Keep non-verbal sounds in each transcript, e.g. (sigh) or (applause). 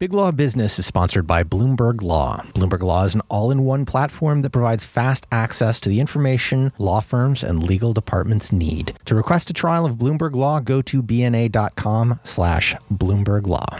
Big Law Business is sponsored by Bloomberg Law. Bloomberg Law is an all in one platform that provides fast access to the information law firms and legal departments need. To request a trial of Bloomberg Law, go to bna.com slash Bloomberg Law.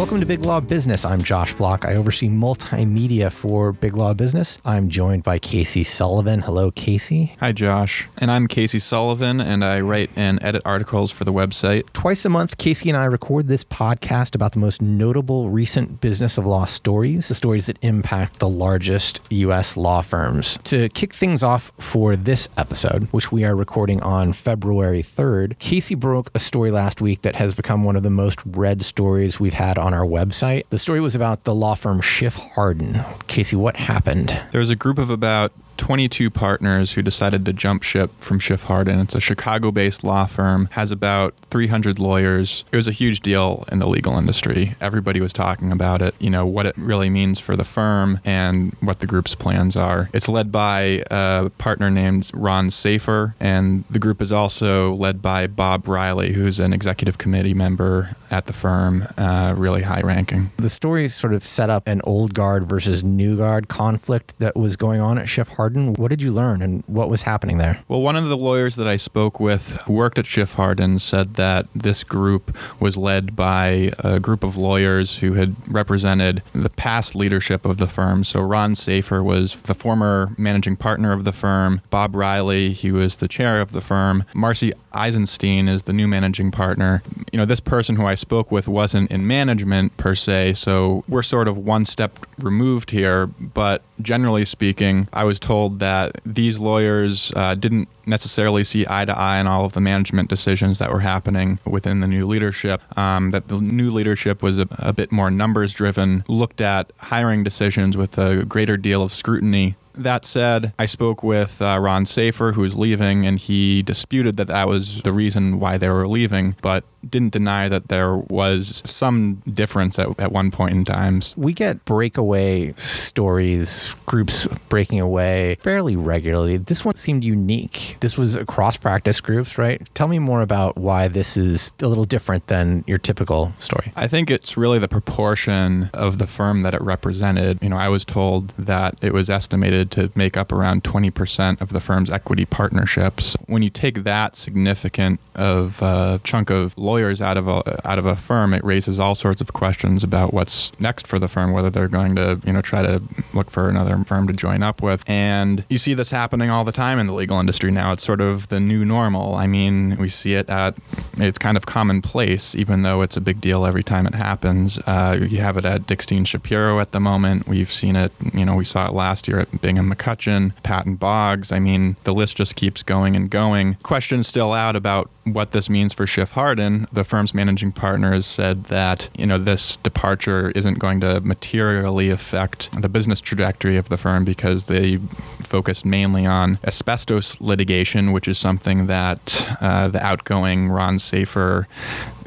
Welcome to Big Law Business. I'm Josh Block. I oversee multimedia for Big Law Business. I'm joined by Casey Sullivan. Hello, Casey. Hi, Josh. And I'm Casey Sullivan, and I write and edit articles for the website. Twice a month, Casey and I record this podcast about the most notable recent business of law stories, the stories that impact the largest U.S. law firms. To kick things off for this episode, which we are recording on February 3rd, Casey broke a story last week that has become one of the most read stories we've had on our website. The story was about the law firm Schiff Hardin. Casey, what happened? There was a group of about 22 partners who decided to jump ship from Schiff Hardin. It's a Chicago based law firm, has about 300 lawyers. It was a huge deal in the legal industry. Everybody was talking about it, you know, what it really means for the firm and what the group's plans are. It's led by a partner named Ron Safer, and the group is also led by Bob Riley, who's an executive committee member at the firm, uh, really high ranking. The story sort of set up an old guard versus new guard conflict that was going on at Schiff Hardin. What did you learn and what was happening there? Well, one of the lawyers that I spoke with who worked at Schiff Hardin said that this group was led by a group of lawyers who had represented the past leadership of the firm. So Ron Safer was the former managing partner of the firm. Bob Riley, he was the chair of the firm. Marci Eisenstein is the new managing partner. You know, this person who I spoke with wasn't in management per se, so we're sort of one step removed here. But generally speaking, I was told that these lawyers uh, didn't necessarily see eye to eye on all of the management decisions that were happening within the new leadership. Um, that the new leadership was a, a bit more numbers driven, looked at hiring decisions with a greater deal of scrutiny that said, I spoke with uh, Ron Safer, who's leaving, and he disputed that that was the reason why they were leaving, but didn't deny that there was some difference at, at one point in times. We get breakaway stories, groups breaking away fairly regularly. This one seemed unique. This was across practice groups, right? Tell me more about why this is a little different than your typical story. I think it's really the proportion of the firm that it represented. You know, I was told that it was estimated to make up around 20% of the firm's equity partnerships. When you take that significant of a chunk of lawyers out of a out of a firm, it raises all sorts of questions about what's next for the firm, whether they're going to you know try to look for another firm to join up with. And you see this happening all the time in the legal industry now. It's sort of the new normal. I mean, we see it at it's kind of commonplace, even though it's a big deal every time it happens. Uh, you have it at Dickstein Shapiro at the moment. We've seen it. You know, we saw it last year at Bingham McCutchen, Patton Boggs. I mean, the list just keeps going and going. Questions still out about what this means for Schiff Hardin, the firm's managing partners said that you know this departure isn't going to materially affect the business trajectory of the firm because they focused mainly on asbestos litigation, which is something that uh, the outgoing Ron Safer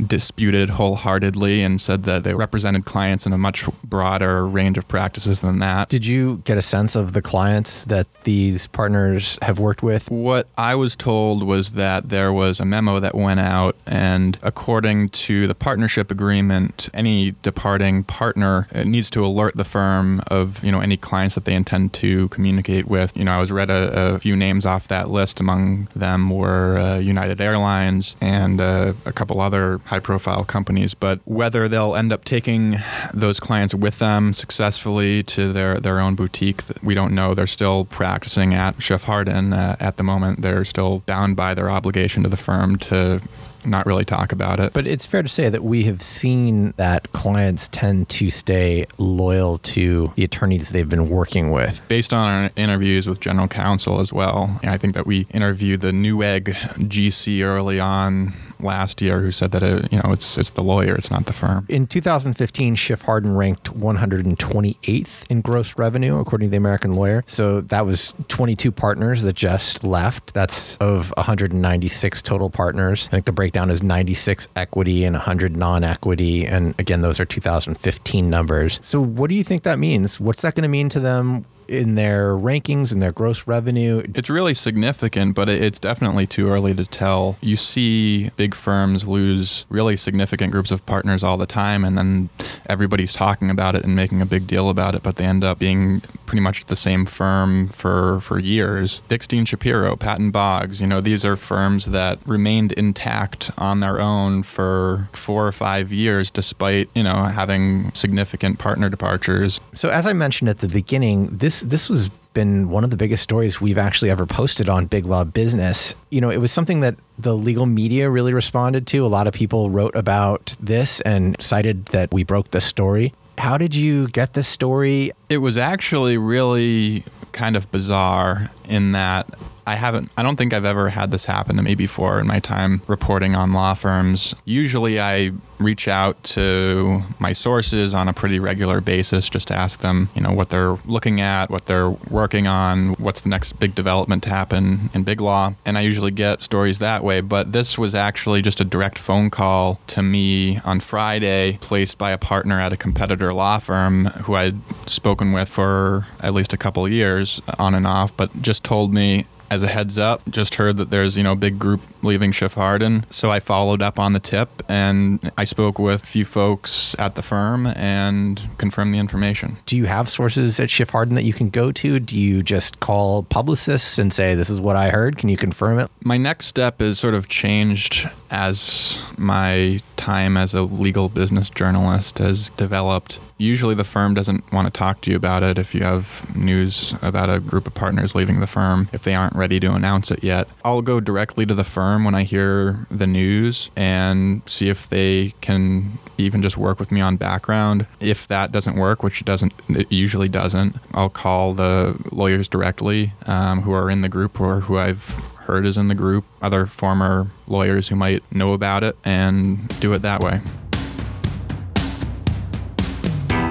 disputed wholeheartedly and said that they represented clients in a much broader range of practices than that. Did you get a sense of the clients that these partners have worked with? What I was told was that there was a memo that went out, and according to the partnership agreement, any departing partner uh, needs to alert the firm of you know any clients that they intend to communicate with. You know, I was read a, a few names off that list. Among them were uh, United Airlines and uh, a couple other high profile companies, but whether they'll end up taking those clients with them successfully to their, their own boutique, we don't know. They're still practicing at Schiff Hardin uh, at the moment. They're still bound by their obligation to the firm to not really talk about it. But it's fair to say that we have seen that clients tend to stay loyal to the attorneys they've been working with. Based on our interviews with general counsel as well, I think that we interviewed the Newegg GC early on last year who said that it, you know it's it's the lawyer, it's not the firm. In 2015, Schiff Hardin ranked 128th in gross revenue according to the American Lawyer. So that was 22 partners that just left. That's of 196 total partners. I think the breakdown is 96 equity and 100 non-equity, and again, those are 2015 numbers. So what do you think that means? What's that going to mean to them? In their rankings and their gross revenue? It's really significant, but it's definitely too early to tell. You see big firms lose really significant groups of partners all the time, and then everybody's talking about it and making a big deal about it, but they end up being pretty much the same firm for, for years. Dickstein Shapiro, Patton Boggs, you know, these are firms that remained intact on their own for four or five years despite, you know, having significant partner departures. So as I mentioned at the beginning, this this was been one of the biggest stories we've actually ever posted on Big Law Business. You know, it was something that the legal media really responded to. A lot of people wrote about this and cited that we broke the story. How did you get this story? It was actually really kind of bizarre in that I haven't, I don't think I've ever had this happen to me before in my time reporting on law firms. Usually I reach out to my sources on a pretty regular basis just to ask them, you know, what they're looking at, what they're working on, what's the next big development to happen in big law. And I usually get stories that way. But this was actually just a direct phone call to me on Friday, placed by a partner at a competitor law firm who I'd spoken with for at least a couple of years on and off, but just told me as a heads up, just heard that there's, you know, a big group leaving Schiff Hardin. So I followed up on the tip and I spoke with a few folks at the firm and confirmed the information. Do you have sources at Schiff Hardin that you can go to? Do you just call publicists and say, this is what I heard? Can you confirm it? My next step is sort of changed as my time as a legal business journalist has developed. Usually, the firm doesn't want to talk to you about it if you have news about a group of partners leaving the firm, if they aren't ready to announce it yet. I'll go directly to the firm when I hear the news and see if they can even just work with me on background. If that doesn't work, which it doesn't, it usually doesn't, I'll call the lawyers directly um, who are in the group or who I've heard is in the group, other former lawyers who might know about it, and do it that way.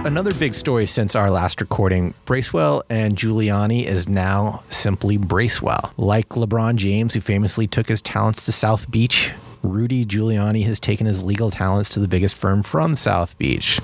Another big story since our last recording Bracewell and Giuliani is now simply Bracewell. Like LeBron James, who famously took his talents to South Beach, Rudy Giuliani has taken his legal talents to the biggest firm from South Beach.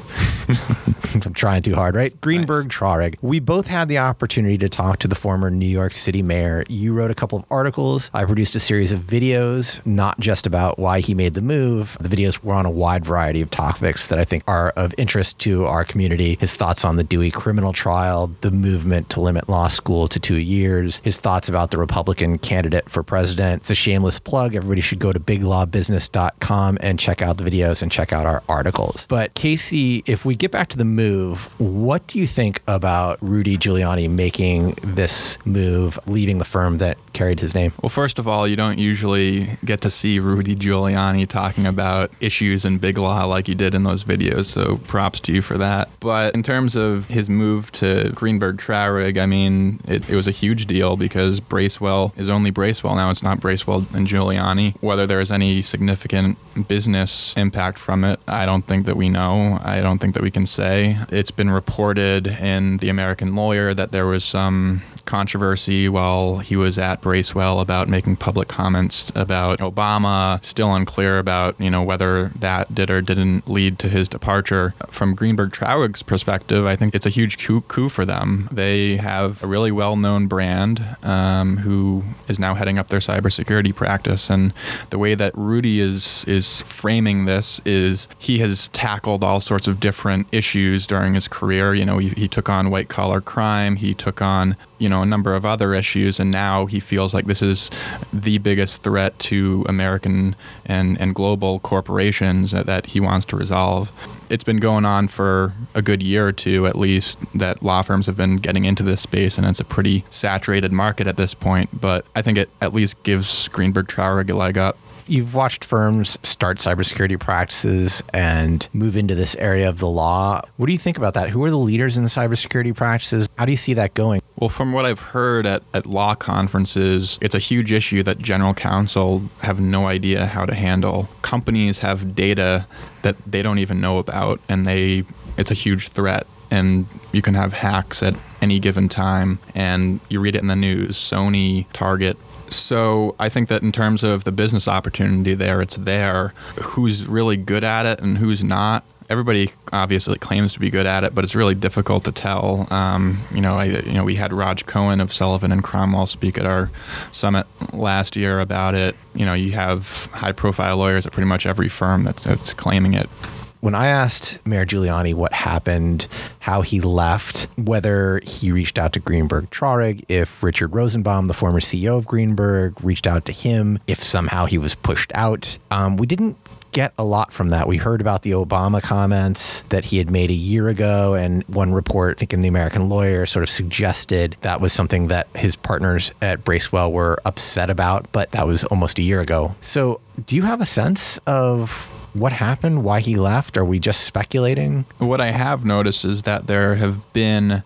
(laughs) I'm trying too hard, right? Greenberg nice. Traurig. We both had the opportunity to talk to the former New York City mayor. You wrote a couple of articles. I produced a series of videos, not just about why he made the move. The videos were on a wide variety of topics that I think are of interest to our community. His thoughts on the Dewey criminal trial, the movement to limit law school to two years, his thoughts about the Republican candidate for president. It's a shameless plug. Everybody should go to Big Law business.com and check out the videos and check out our articles. But Casey, if we get back to the move, what do you think about Rudy Giuliani making this move, leaving the firm that carried his name? Well, first of all, you don't usually get to see Rudy Giuliani talking about issues in big law like you did in those videos, so props to you for that. But in terms of his move to Greenberg Traurig, I mean, it, it was a huge deal because Bracewell is only Bracewell now. It's not Bracewell and Giuliani. Whether there's any significant business impact from it, I don't think that we know. I don't think that we can say. It's been reported in the American Lawyer that there was some controversy while he was at Bracewell about making public comments about Obama. Still unclear about you know whether that did or didn't lead to his departure. From Greenberg Traurig's perspective, I think it's a huge coup, coup for them. They have a really well-known brand um, who is now heading up their cybersecurity practice, and the way that Rudy is is framing this is he has tackled all sorts of different issues during his career. You know, he, he took on white collar crime, he took on you know a number of other issues and now he feels like this is the biggest threat to American and, and global corporations that, that he wants to resolve. It's been going on for a good year or two at least that law firms have been getting into this space and it's a pretty saturated market at this point, but I think it at least gives Greenberg Traurig a leg up you've watched firms start cybersecurity practices and move into this area of the law. What do you think about that? Who are the leaders in the cybersecurity practices? How do you see that going? Well, from what I've heard at, at law conferences, it's a huge issue that general counsel have no idea how to handle. Companies have data that they don't even know about, and they it's a huge threat. And you can have hacks at any given time, and you read it in the news. Sony, Target, so I think that in terms of the business opportunity there, it's there. Who's really good at it and who's not, everybody obviously claims to be good at it, but it's really difficult to tell. Um, you know, I, you know, we had Rodge Cohen of Sullivan and Cromwell speak at our summit last year about it. You know, you have high-profile lawyers at pretty much every firm that's, that's claiming it when I asked Mayor Giuliani what happened, how he left, whether he reached out to Greenberg Traurig, if Richard Rosenbaum, the former CEO of Greenberg, reached out to him, if somehow he was pushed out, um, we didn't get a lot from that. We heard about the Obama comments that he had made a year ago, and one report, I think in the American Lawyer, sort of suggested that was something that his partners at Bracewell were upset about, but that was almost a year ago. So, do you have a sense of what happened, why he left? Are we just speculating? What I have noticed is that there have been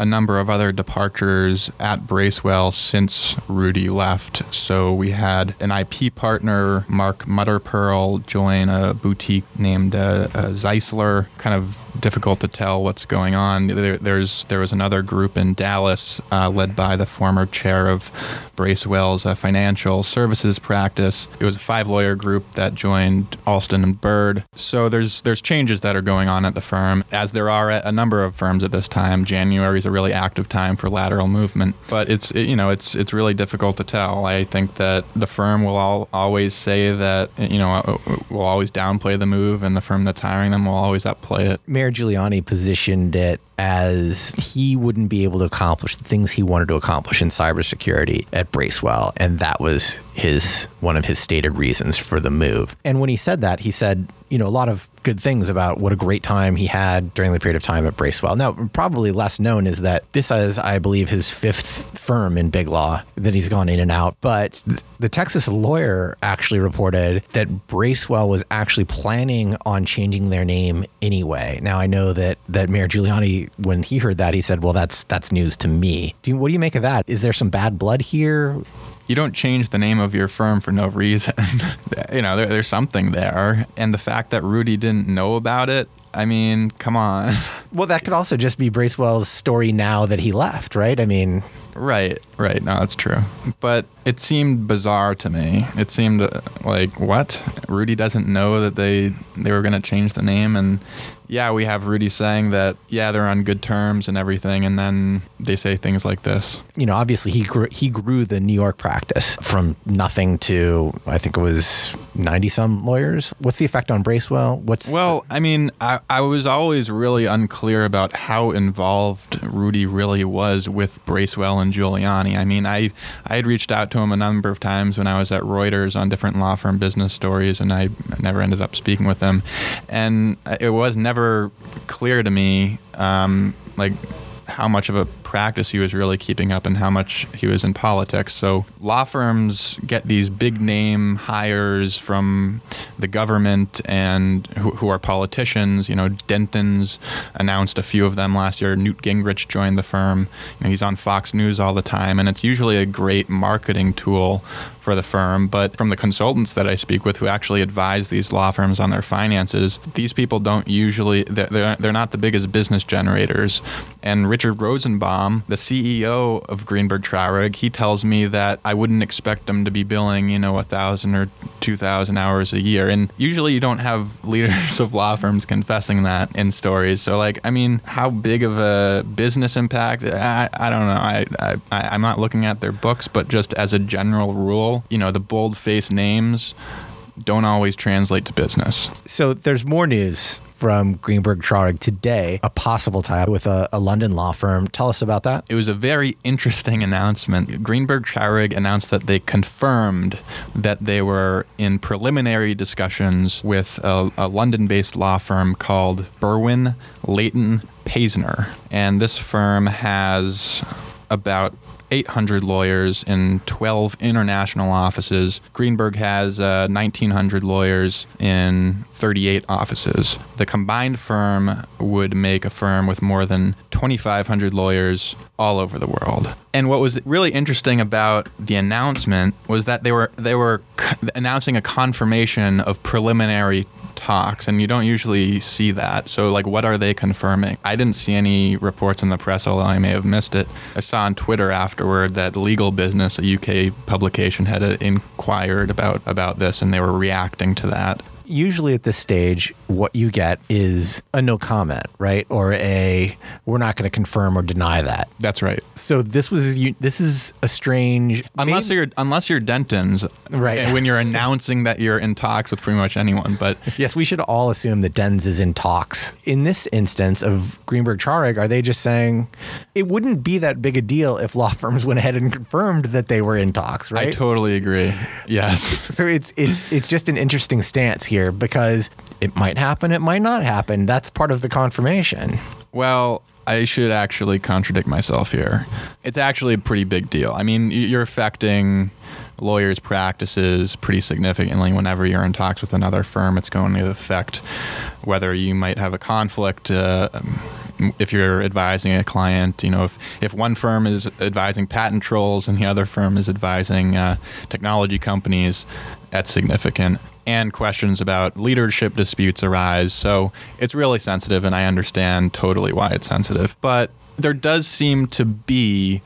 a number of other departures at Bracewell since Rudy left. So we had an IP partner, Mark Mutterperl, join a boutique named uh, uh, Zeisler. Kind of difficult to tell what's going on. There, there's there was another group in Dallas uh, led by the former chair of Bracewell's uh, financial services practice. It was a five lawyer group that joined Alston and Bird. So there's there's changes that are going on at the firm, as there are at a number of firms at this time. January is a really active time for lateral movement, but it's it, you know it's it's really difficult to tell. I think that the firm will all, always say that you know uh, will always downplay the move, and the firm that's hiring them will always upplay it. Mayor Giuliani positioned it as he wouldn't be able to accomplish the things he wanted to accomplish in cybersecurity at Bracewell. And that was his one of his stated reasons for the move. And when he said that, he said, you know, a lot of good things about what a great time he had during the period of time at Bracewell. Now, probably less known is that this is, I believe, his fifth firm in Big Law that he's gone in and out. But the Texas lawyer actually reported that Bracewell was actually planning on changing their name anyway. Now, I know that that Mayor Giuliani, when he heard that, he said, "Well, that's that's news to me." Do you, what do you make of that? Is there some bad blood here? you don't change the name of your firm for no reason. (laughs) you know, there, there's something there. And the fact that Rudy didn't know about it, I mean, come on. (laughs) well, that could also just be Bracewell's story now that he left, right? I mean, Right, right. No, that's true. But it seemed bizarre to me. It seemed uh, like what? Rudy doesn't know that they they were going to change the name and yeah, we have Rudy saying that yeah, they're on good terms and everything and then they say things like this. You know, obviously he grew, he grew the New York practice from nothing to I think it was 90 some lawyers. What's the effect on Bracewell? What's Well, I mean, I, I was always really unclear about how involved Rudy really was with Bracewell and Giuliani. I mean, I I had reached out to him a number of times when I was at Reuters on different law firm business stories, and I never ended up speaking with him. And it was never clear to me, um, like how much of a practice he was really keeping up and how much he was in politics. So law firms get these big name hires from the government and who, who, are politicians. You know, Dentons announced a few of them last year. Newt Gingrich joined the firm. You know, he's on Fox News all the time, and it's usually a great marketing tool for the firm. But from the consultants that I speak with who actually advise these law firms on their finances, these people don't usually, they're, they're not the biggest business generators. And Richard Rosenbaum, the CEO of Greenberg Traurig, he tells me that I wouldn't expect them to be billing, you know, a thousand or two thousand hours a year. And usually you don't have (laughs) leaders of law firms confessing that in stories. So like, I mean, how big of a business impact? I, I don't know. I, I I'm not looking at their books, but just as a general rule, you know, the bold face names don't always translate to business. So there's more news from Greenberg Traurig today, a possible tie up with a, a, London law firm. Tell us about that. It was a very interesting announcement. Greenberg Traurig announced that they confirmed that they were in preliminary discussions with a, a London based law firm called Berwin Leighton Paisner. And this firm has about 800 lawyers in 12 international offices. Greenberg has uh, 1,900 lawyers in 38 offices. The combined firm would make a firm with more than 2,500 lawyers all over the world. And what was really interesting about the announcement was that they were they were announcing a confirmation of preliminary talks, and you don't usually see that. So, like, what are they confirming? I didn't see any reports in the press, although I may have missed it. I saw on Twitter afterward that Legal Business, a UK publication, had uh, inquired about about this, and they were reacting to that usually at this stage, what you get is a no comment, right? Or a we're not going to confirm or deny that. That's right. So this was you- this is a strange Unless maybe- you're unless you're Dentons, Right. when you're announcing that you're in talks with pretty much anyone, but (laughs) Yes, we should all assume that Dens is in talks. In this instance of Greenberg Traurig, are they just saying it wouldn't be that big a deal if law firms went ahead and confirmed that they were in talks, right? I totally agree. Yes. so it's it's it's just an interesting stance here because it might happen, it might not happen. That's part of the confirmation. Well, I should actually contradict myself here. It's actually a pretty big deal. I mean, you're affecting lawyers' practices pretty significantly whenever you're in talks with another firm. It's going to affect whether you might have a conflict. Uh, if you're advising a client, you know, if, if one firm is advising patent trolls and the other firm is advising uh, technology companies, that's significant. And questions about leadership disputes arise. So it's really sensitive, and I understand totally why it's sensitive. But there does seem to be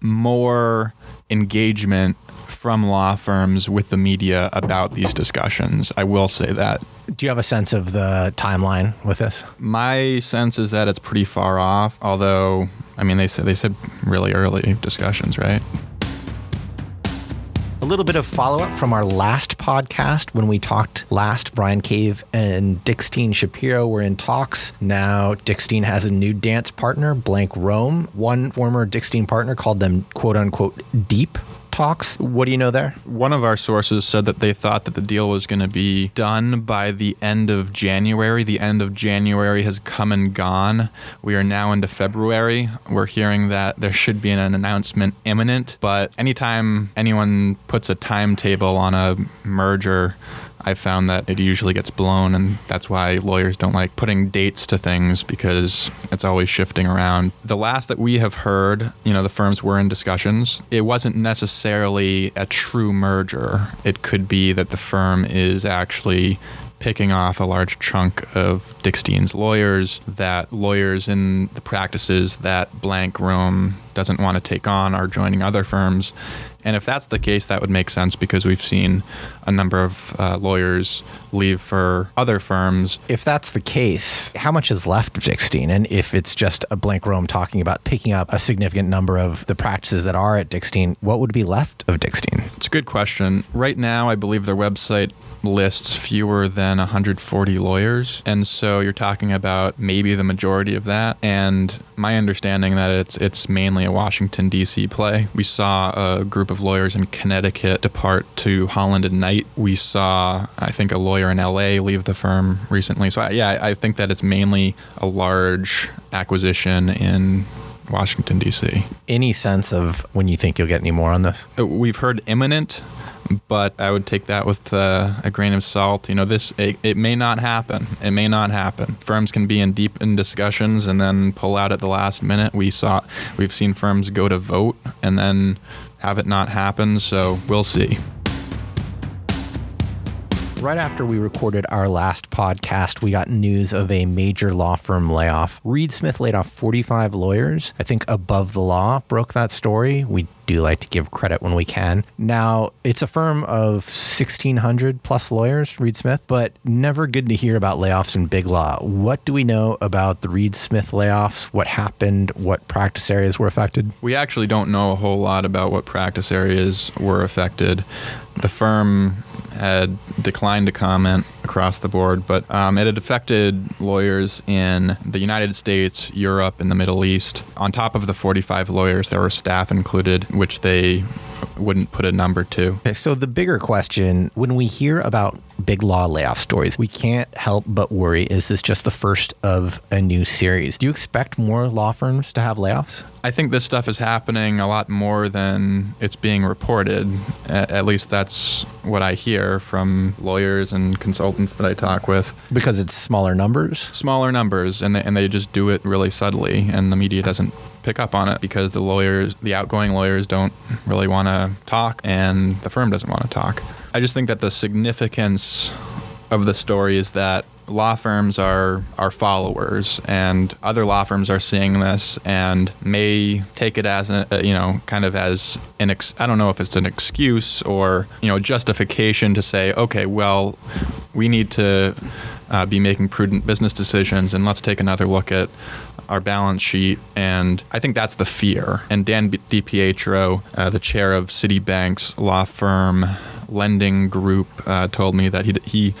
more engagement from law firms with the media about these discussions. I will say that. Do you have a sense of the timeline with this? My sense is that it's pretty far off, although I mean they said they said really early discussions, right? A little bit of follow up from our last podcast when we talked last. Bryan Cave and Dickstein Shapiro were in talks. Now, Dickstein has a new dance partner, Blank Rome. One former Dickstein partner called them quote unquote deep talks. What do you know there? One of our sources said that they thought that the deal was going to be done by the end of January. The end of January has come and gone. We are now into February. We're hearing that there should be an announcement imminent, but anytime anyone puts a timetable on a merger, I found that it usually gets blown, and that's why lawyers don't like putting dates to things because it's always shifting around. The last that we have heard, you know, the firms were in discussions. It wasn't necessarily a true merger. It could be that the firm is actually picking off a large chunk of Dickstein's lawyers, that lawyers in the practices that Blank Rome doesn't want to take on are joining other firms. And if that's the case, that would make sense because we've seen a number of uh, lawyers leave for other firms. If that's the case, how much is left of Dickstein? And if it's just a blank Rome talking about picking up a significant number of the practices that are at Dickstein, what would be left of Dickstein? It's a good question. Right now, I believe their website lists fewer than 140 lawyers, and so you're talking about maybe the majority of that. And my understanding that it's it's mainly a Washington D.C. play. We saw a group of lawyers in Connecticut depart to Holland and Knight. We saw, I think, a lawyer in L.A. leave the firm recently. So yeah, I I think that it's mainly a large acquisition in Washington D.C. Any sense of when you think you'll get any more on this? Uh, we've heard imminent, but I would take that with uh, a grain of salt. You know, this it, it may not happen. It may not happen. Firms can be in deep in discussions and then pull out at the last minute. We saw we've seen firms go to vote and then have it not happen. So we'll see. Right after we recorded our last podcast, we got news of a major law firm layoff. Reed Smith laid off 45 lawyers. I think Above the Law broke that story. We do like to give credit when we can. Now, it's a firm of 1,600 plus lawyers, Reed Smith, but never good to hear about layoffs in big law. What do we know about the Reed Smith layoffs? What happened? What practice areas were affected? We actually don't know a whole lot about what practice areas were affected. The firm had declined to comment across the board, but um, it had affected lawyers in the United States, Europe, and the Middle East. On top of the 45 lawyers, there were staff included, which they wouldn't put a number to. Okay, so the bigger question when we hear about big law layoff stories, we can't help but worry is this just the first of a new series? Do you expect more law firms to have layoffs? I think this stuff is happening a lot more than it's being reported. At, least that's what I hear from lawyers and consultants that I talk with. Because it's smaller numbers? Smaller numbers, and they, and they just do it really subtly, and the media doesn't pick up on it because the lawyers, the outgoing lawyers, don't really want to talk, and the firm doesn't want to talk. I just think that the significance of the story is that law firms are are followers, and other law firms are seeing this and may take it as a, you know kind of as an ex- I don't know if it's an excuse or you know justification to say okay well we need to uh, be making prudent business decisions and let's take another look at our balance sheet. And I think that's the fear. And Dan DiPietro, uh, the chair of Citibank's law firm lending group, uh, told me that he, he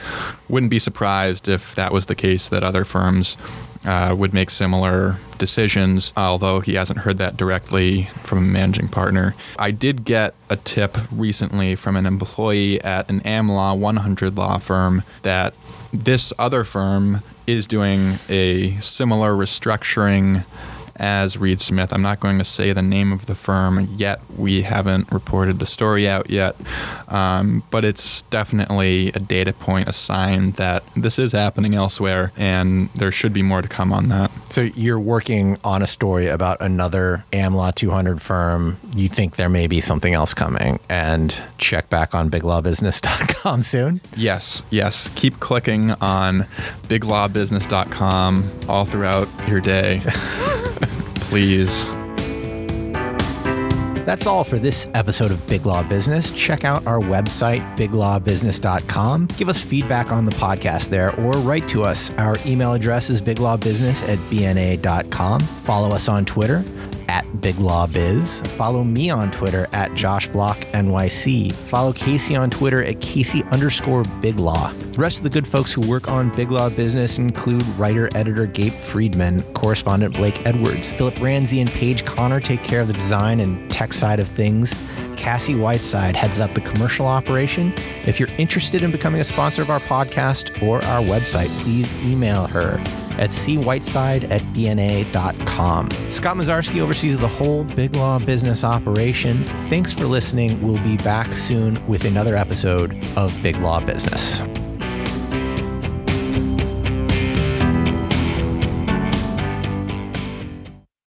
wouldn't be surprised if that was the case, that other firms uh, would make similar decisions, although he hasn't heard that directly from a managing partner. I did get a tip recently from an employee at an AmLaw 100 law firm that this other firm is doing a similar restructuring as Reed Smith. I'm not going to say the name of the firm yet. We haven't reported the story out yet. Um, but it's definitely a data point, a sign that this is happening elsewhere, and there should be more to come on that. So you're working on a story about another AmLaw 200 firm. You think there may be something else coming, and check back on biglawbusiness.com (laughs) soon? Yes, yes. Keep clicking on biglawbusiness.com all throughout your day. (laughs) please. That's all for this episode of Big Law Business. Check out our website, biglawbusiness.com. Give us feedback on the podcast there or write to us. Our email address is biglawbusiness at bna.com. Follow us on Twitter at Big Law Biz. Follow me on Twitter at Josh Block NYC. Follow Casey on Twitter at Casey underscore Big Law. The rest of the good folks who work on Big Law Business include writer editor Gabe Friedman, correspondent Blake Edwards, Philip Ramsey, and Paige Connor take care of the design and tech side of things. Cassie Whiteside heads up the commercial operation. If you're interested in becoming a sponsor of our podcast or our website, please email her at cwhiteside at bna.com. Scott Mozarsky oversees the whole Big Law business operation. Thanks for listening. We'll be back soon with another episode of Big Law Business.